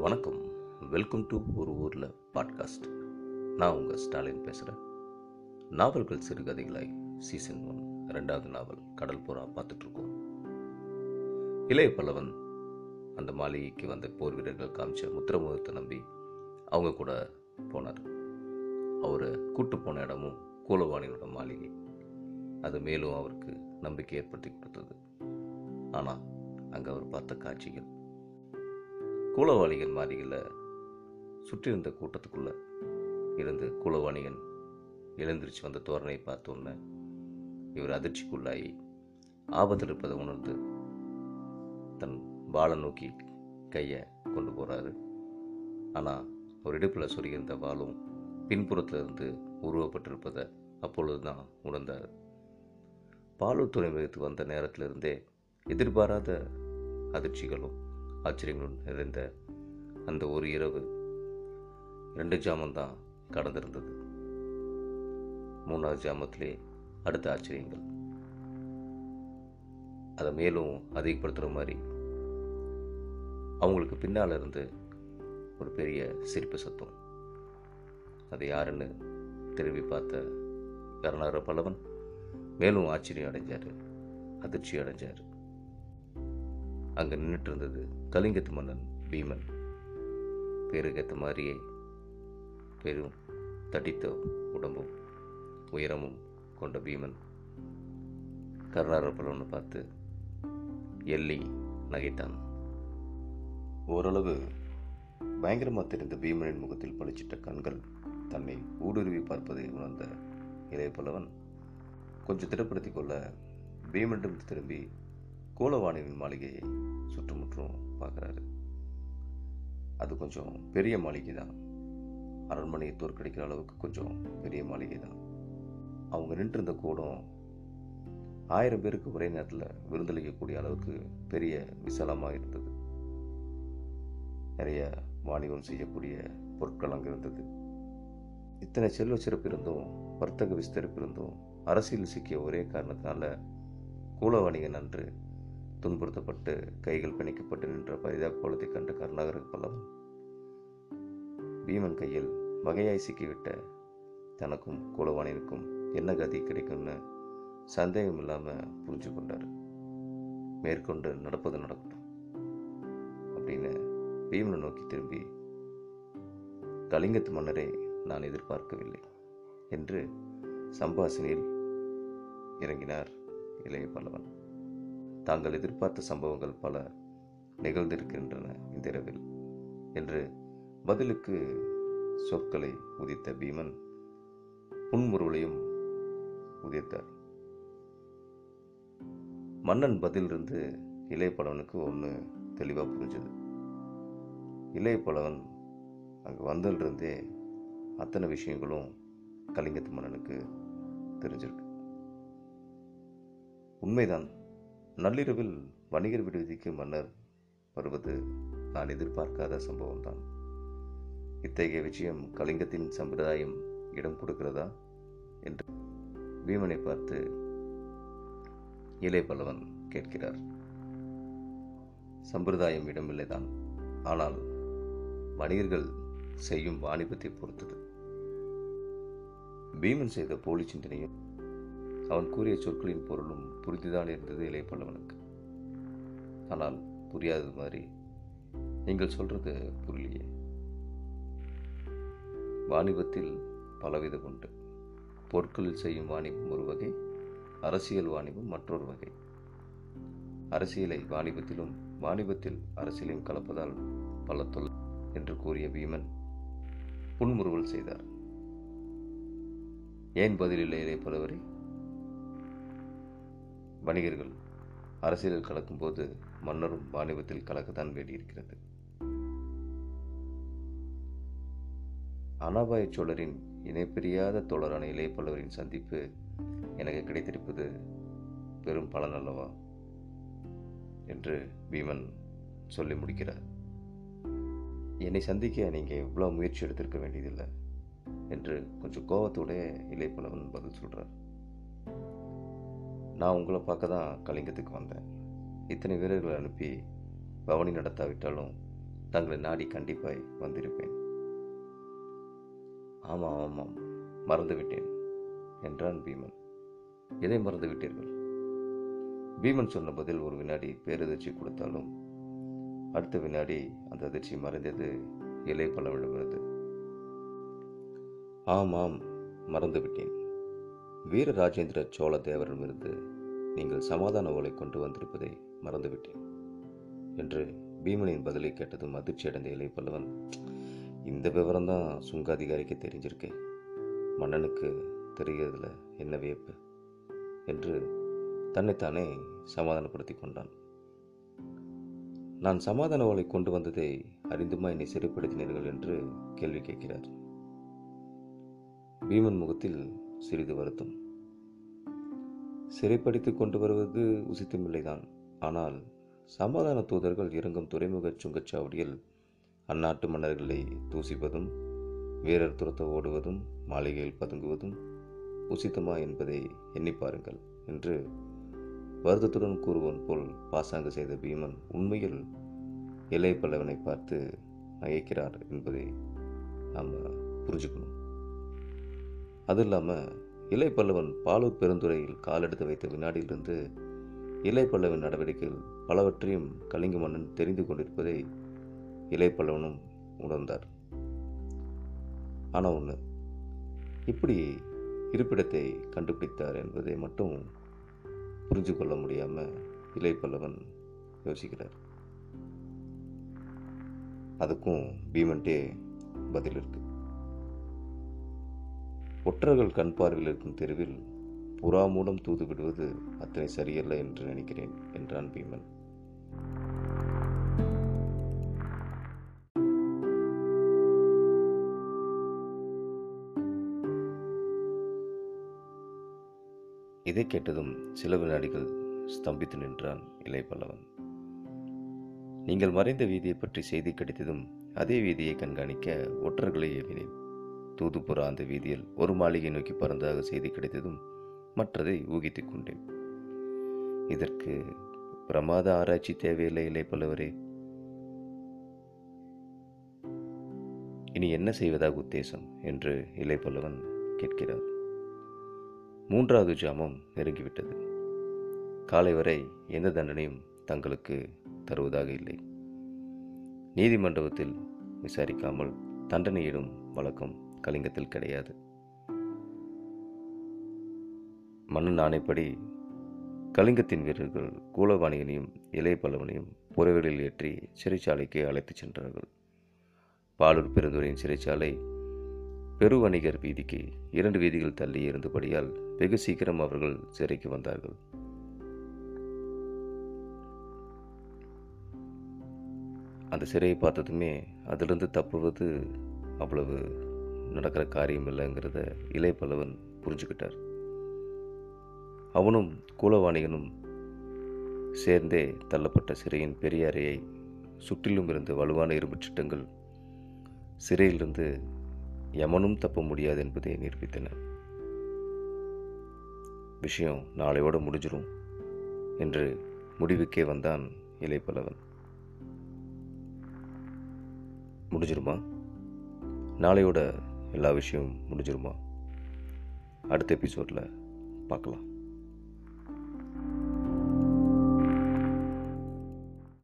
வணக்கம். Welcome to ஒரு ஊரில் பாட்காஸ்ட் நான் உங்கள் ஸ்டாலின் பேசுகிறேன் நாவல்கள் சிறுகதைகளாய் சீசன் ஒன் ரெண்டாவது நாவல் கடல் புறா பார்த்துட்ருக்கோம் இளைய பல்லவன் அந்த மாளிகைக்கு வந்த போர் வீரர்கள் காமிச்ச முத்திரமுகத்தை நம்பி அவங்க கூட போனார். அவரை கூட்டு போன இடமும் கூலவாணியோட மாளிகை. அது மேலும் அவருக்கு நம்பிக்கை ஏற்படுத்தி கொடுத்தது. ஆனால் அங்கே அவர் பார்த்த காட்சிகள் கூலவாணிகன் மாளிகையில் சுற்றியிருந்த கூட்டத்துக்குள்ளே இருந்து கூலவாணிகன் எழுந்திரிச்சு வந்த தோரணையை பார்த்தோன்னே இவர் அதிர்ச்சிக்குள்ளாகி ஆபத்தில் இருப்பதை உணர்ந்து தன் வாழை நோக்கி கையை கொண்டு போகிறாரு ஆனால் ஒரு இடுப்பில் சொருகியிருந்த வாளும் பின்புறத்தில் இருந்து உருவப்பட்டிருப்பதை அப்பொழுது தான் உணர்ந்தார். பாலூர் துறைமுகத்துக்கு வந்த நேரத்திலிருந்தே எதிர்பாராத அதிர்ச்சிகளும் ஆச்சரியங்களும் நிறைந்த அந்த ஒரு இரவு ரெண்டு ஜாமம் தான் கடந்திருந்தது. மூணாவது ஜாமத்திலே அடுத்த ஆச்சரியங்கள். அதை மேலும் அதிகப்படுத்துகிற மாதிரி அவங்களுக்கு பின்னால் இருந்து ஒரு பெரிய சிரிப்பு சத்தம். அது யாருன்னு திரும்பி பார்த்த கருணார பல்லவன் மேலும் ஆச்சரியம் அடைஞ்சார் அதிர்ச்சி அடைஞ்சார். அங்கே நின்றுட்டு இருந்தது கலிங்கத்து மன்னன் பீமன். பேருக்கேற்ற மாதிரியே பெரும் தடித்த உடம்பும் உயரமும் கொண்ட பீமன். கருணார பார்த்து எள்ளி நகைத்தான். ஓரளவு பயங்கரமாக தெரிந்த பீமனின் முகத்தில் பளிச்சிட்ட கண்கள் தன்னை ஊடுருவி பார்ப்பதை உணர்ந்த இளைய பல்லவன் கொஞ்சம் திடப்படுத்திக் கொள்ள பீமனிடம் திரும்பி கோலவாணியின் மாளிகையை சுற்றுமுற்றும் பார்க்குறாரு. அது கொஞ்சம் பெரிய மாளிகை தான் அரண்மனையை தோற்கடிக்கிற அளவுக்கு கொஞ்சம் பெரிய மாளிகை தான் அவங்க நின்றிருந்த கூடம் ஆயிரம் பேருக்கு ஒரே நேரத்தில் விருந்தளிக்கக்கூடிய அளவுக்கு பெரிய விசாலமாக இருந்தது. நிறைய வாணிபம் செய்யக்கூடிய பொருட்கள் அங்கே இருந்தது. இத்தனை செல்வ சிறப்பு இருந்தும் வர்த்தக விஸ்தரிப்பு இருந்தும் அரசியல் சிக்கிய ஒரே காரணத்தினால கூலவாணிகன் அன்று துன்புறுத்தப்பட்டு கைகள் பிணைக்கப்பட்டு நின்ற பரிதா கோலத்தை கண்டு கருணாகர பலவன் பீமன் கையில் வகையாய் சிக்கிவிட்ட தனக்கும் கூலவாணினுக்கும் என்ன கதி கிடைக்கும்னு சந்தேகம் இல்லாமல் புரிஞ்சு கொண்டார். மேற்கொண்டு நடப்பது நடக்கட்டும் அப்படின்னு பீமனை நோக்கி திரும்பி கலிங்கத்து மன்னரை நான் எதிர்பார்க்கவில்லை என்று சம்பாசனில் இறங்கினார் இளைய பல்லவன். தாங்கள் எதிர்பார்த்த சம்பவங்கள் பல நிகழ்ந்திருக்கின்றன இந்த இரவில். என்று பதிலுக்கு சொற்களை உதித்த பீமன் புன்முருளையும் உதித்தார் மன்னன் பதிலிருந்து இளையப்பழவனுக்கு ஒன்று தெளிவாக புரிஞ்சது. இளைய அங்கே வந்ததுலேருந்தே அத்தனை விஷயங்களும் கலிங்கத்து மன்னனுக்கு தெரிஞ்சிருக்கு. உண்மைதான். நள்ளிரவில் வணிகர் விடுதிக்கு மன்னர் வருவது நான் எதிர்பார்க்காத சம்பவம்தான். இத்தகைய விஷயம் கலிங்கத்தின் சம்பிரதாயம் இடம் கொடுக்கிறதா என்று பீமனை பார்த்து இளைய பல்லவன் கேட்கிறார். சம்பிரதாயம் இடமில்லைதான். ஆனால் வணிகர்கள் செய்யும் வாணிபத்தை பொறுத்தது. பீமன் செய்த போலி சிந்தனையும் அவன் கூறிய சொற்களின் பொருளும் புரிந்துதான் இருந்தது இளைப்பல்லவனுக்கு ஆனால் புரியாதது மாதிரி நீங்கள் சொல்றது புரியலையே. வாணிபத்தில் பலவிதம் உண்டு. பொருட்களில் செய்யும் வாணிபம் ஒரு வகை அரசியல் வாணிபம் மற்றொரு வகை. அரசியலை வாணிபத்திலும் வாணிபத்தில் அரசியலையும் கலப்பதால் பல தொல் என்று கூறிய பீமன் புன்முறுவல் செய்தார். ஏன் பதிலில்லை இளைய வணிகர்கள் அரசியலில் கலக்கும்போது மன்னரும் வாணிபத்தில் கலக்கத்தான் வேண்டியிருக்கிறது. அனாபாய சோழரின் இணைப்பிரியாத தோழரான இளைய பல்லவரின் சந்திப்பு எனக்கு கிடைத்திருப்பது பெரும் பலன் அல்லவா? என்று பீமன் சொல்லி முடிக்கிறார். என்னை சந்திக்க நீங்கள் எவ்வளோ முயற்சி எடுத்திருக்க வேண்டியதில்லை என்று கொஞ்சம் கோபத்தோடைய இளைப்பலவன் பதில் சொல்கிறார் நான் உங்களை பார்க்க தான் கலிங்கத்துக்கு வந்தேன். இத்தனை வீரர்களை அனுப்பி பவனி நடத்தாவிட்டாலும் தங்களை நாடி கண்டிப்பாய் வந்திருப்பேன். ஆமாம் ஆமாம் மறந்துவிட்டேன் என்றான் பீமன். எதை மறந்து விட்டீர்கள் பீமன் சொன்ன பதில் ஒரு வினாடி பேரதிர்ச்சி கொடுத்தாலும் அடுத்த வினாடி அந்த அதிர்ச்சி மறைந்தது இலை பல்லவிடமிருந்து ஆமாம் மறந்துவிட்டேன். வீர ராஜேந்திர சோழ தேவரிடமிருந்து நீங்கள் சமாதான ஓலை கொண்டு வந்திருப்பதை மறந்துவிட்டேன் என்று பீமனின் பதிலை கேட்டதும் அதிர்ச்சி அடைந்த இலை பல்லவன் இந்த விவரம் தான் சுங்க அதிகாரிக்கு தெரிஞ்சிருக்கேன். மன்னனுக்கு தெரிகிறதுல என்ன வியப்பு? என்று தன்னைத்தானே சமாதானப்படுத்தி கொண்டான். நான் சமாதான ஓலை கொண்டு வந்ததை அறிந்துமா என்னை சிறைப்படுத்தினீர்கள் என்று கேள்வி கேட்கிறார். பீமன் முகத்தில் சிறிது வருத்தம். சிறைப்படுத்தி கொண்டு வருவது உசித்தமில்லைதான் ஆனால் சமாதான தூதர்கள் இறங்கும் துறைமுக சுங்கச்சாவடியில் அந்நாட்டு மன்னர்களை தூசிப்பதும் வீரர் துரத்த ஓடுவதும் மாளிகையில் பதுங்குவதும் உசித்தமா என்பதை எண்ணி பாருங்கள் என்று வருத்தத்துடன் கூறுவன் போல் பாசாங்கு செய்த பீமன் உண்மையில் இலை பல்லவனை பார்த்து நகைக்கிறார் என்பதை நாம் புரிஞ்சுக்கணும். அது இல்லாமல் இலை பல்லவன் பாலூர் பெருந்துறையில் காலெடுத்து வைத்த வினாடியிலிருந்து இலை பல்லவன் நடவடிக்கைகள் பலவற்றையும் கலிங்க மன்னன் தெரிந்து கொண்டிருப்பதை இலை பல்லவனும் உணர்ந்தார். ஆனால் ஒன்று இப்படி இருப்பிடத்தை கண்டுபிடித்தார் என்பதை மட்டும் புரிஞ்சு கொள்ள முடியாமல் இலை பல்லவன் யோசிக்கிறார். அதுக்கும் பீமன்ட்டே பதில் இருக்குது ஒற்றர்கள் கண் பார்வையில் இருக்கும் தெருவில் புறா மூலம் தூது விடுவது அத்தனை சரியல்ல என்று நினைக்கிறேன் என்றான் பீமன். இதை கேட்டதும் சில வினாடிகள் ஸ்தம்பித்து நின்றான் இலை பல்லவன். நீங்கள் மறைந்த வீதியை பற்றி செய்தி கிடைத்ததும் அதே வீதியை கண்காணிக்க ஒற்றர்களை ஏவினேன் தூதுபுறா அந்த வீதியில் ஒரு மாளிகை நோக்கி பறந்ததாக செய்தி கிடைத்ததும் மற்றதை ஊகித்துக் கொண்டேன். இதற்கு பிரமாத ஆராய்ச்சி தேவையில்லை இல்லை பல்லவரே. இனி என்ன செய்வதாக உத்தேசம்? என்று இலை பல்லவன் கேட்கிறார். மூன்றாவது ஜாமம் நெருங்கிவிட்டது. காலை வரை எந்த தண்டனையும் தங்களுக்கு தருவதாக இல்லை. நீதிமன்றத்தில் விசாரிக்காமல் தண்டனையிடும் வழக்கம் கலிங்கத்தில் கிடையாது. மன்னன் ஆணைப்படி கலிங்கத்தின் வீரர்கள் கூலவாணியனையும் இளைய பல்லவனையும் புறவெளியில் ஏற்றி சிறைச்சாலைக்கு அழைத்துச் சென்றார்கள் பாலூர் பெருந்துறையின் சிறைச்சாலை பெருவணிகர் வீதிக்கு இரண்டு வீதிகள் தள்ளி இருந்தபடியால் வெகு சீக்கிரம் அவர்கள் சிறைக்கு வந்தார்கள். அந்த சிறையை பார்த்ததுமே அதிலிருந்து தப்புவது அவ்வளவு நடக்கிற காரியம் இல்லைங்கிறத இளைய பல்லவன் புரிஞ்சுக்கிட்டார். அவனும் கூலவாணிகனும் சேர்ந்தே தள்ளப்பட்ட சிறையின் பெரிய அறையை சுற்றிலும் இருந்து வலுவான இரும்புச் சட்டங்கள் சிறையிலிருந்து எமனும் தப்ப முடியாது என்பதை நிரூபித்தன. விஷயம் நாளையோட முடிஞ்சிடும் என்று முடிவுக்கே வந்தான் இலைப்பலவன் முடிஞ்சிருமா? நாளையோட எல்லா விஷயமும் முடிஞ்சிருமா? அடுத்த எபிசோடில் பார்க்கலாம்.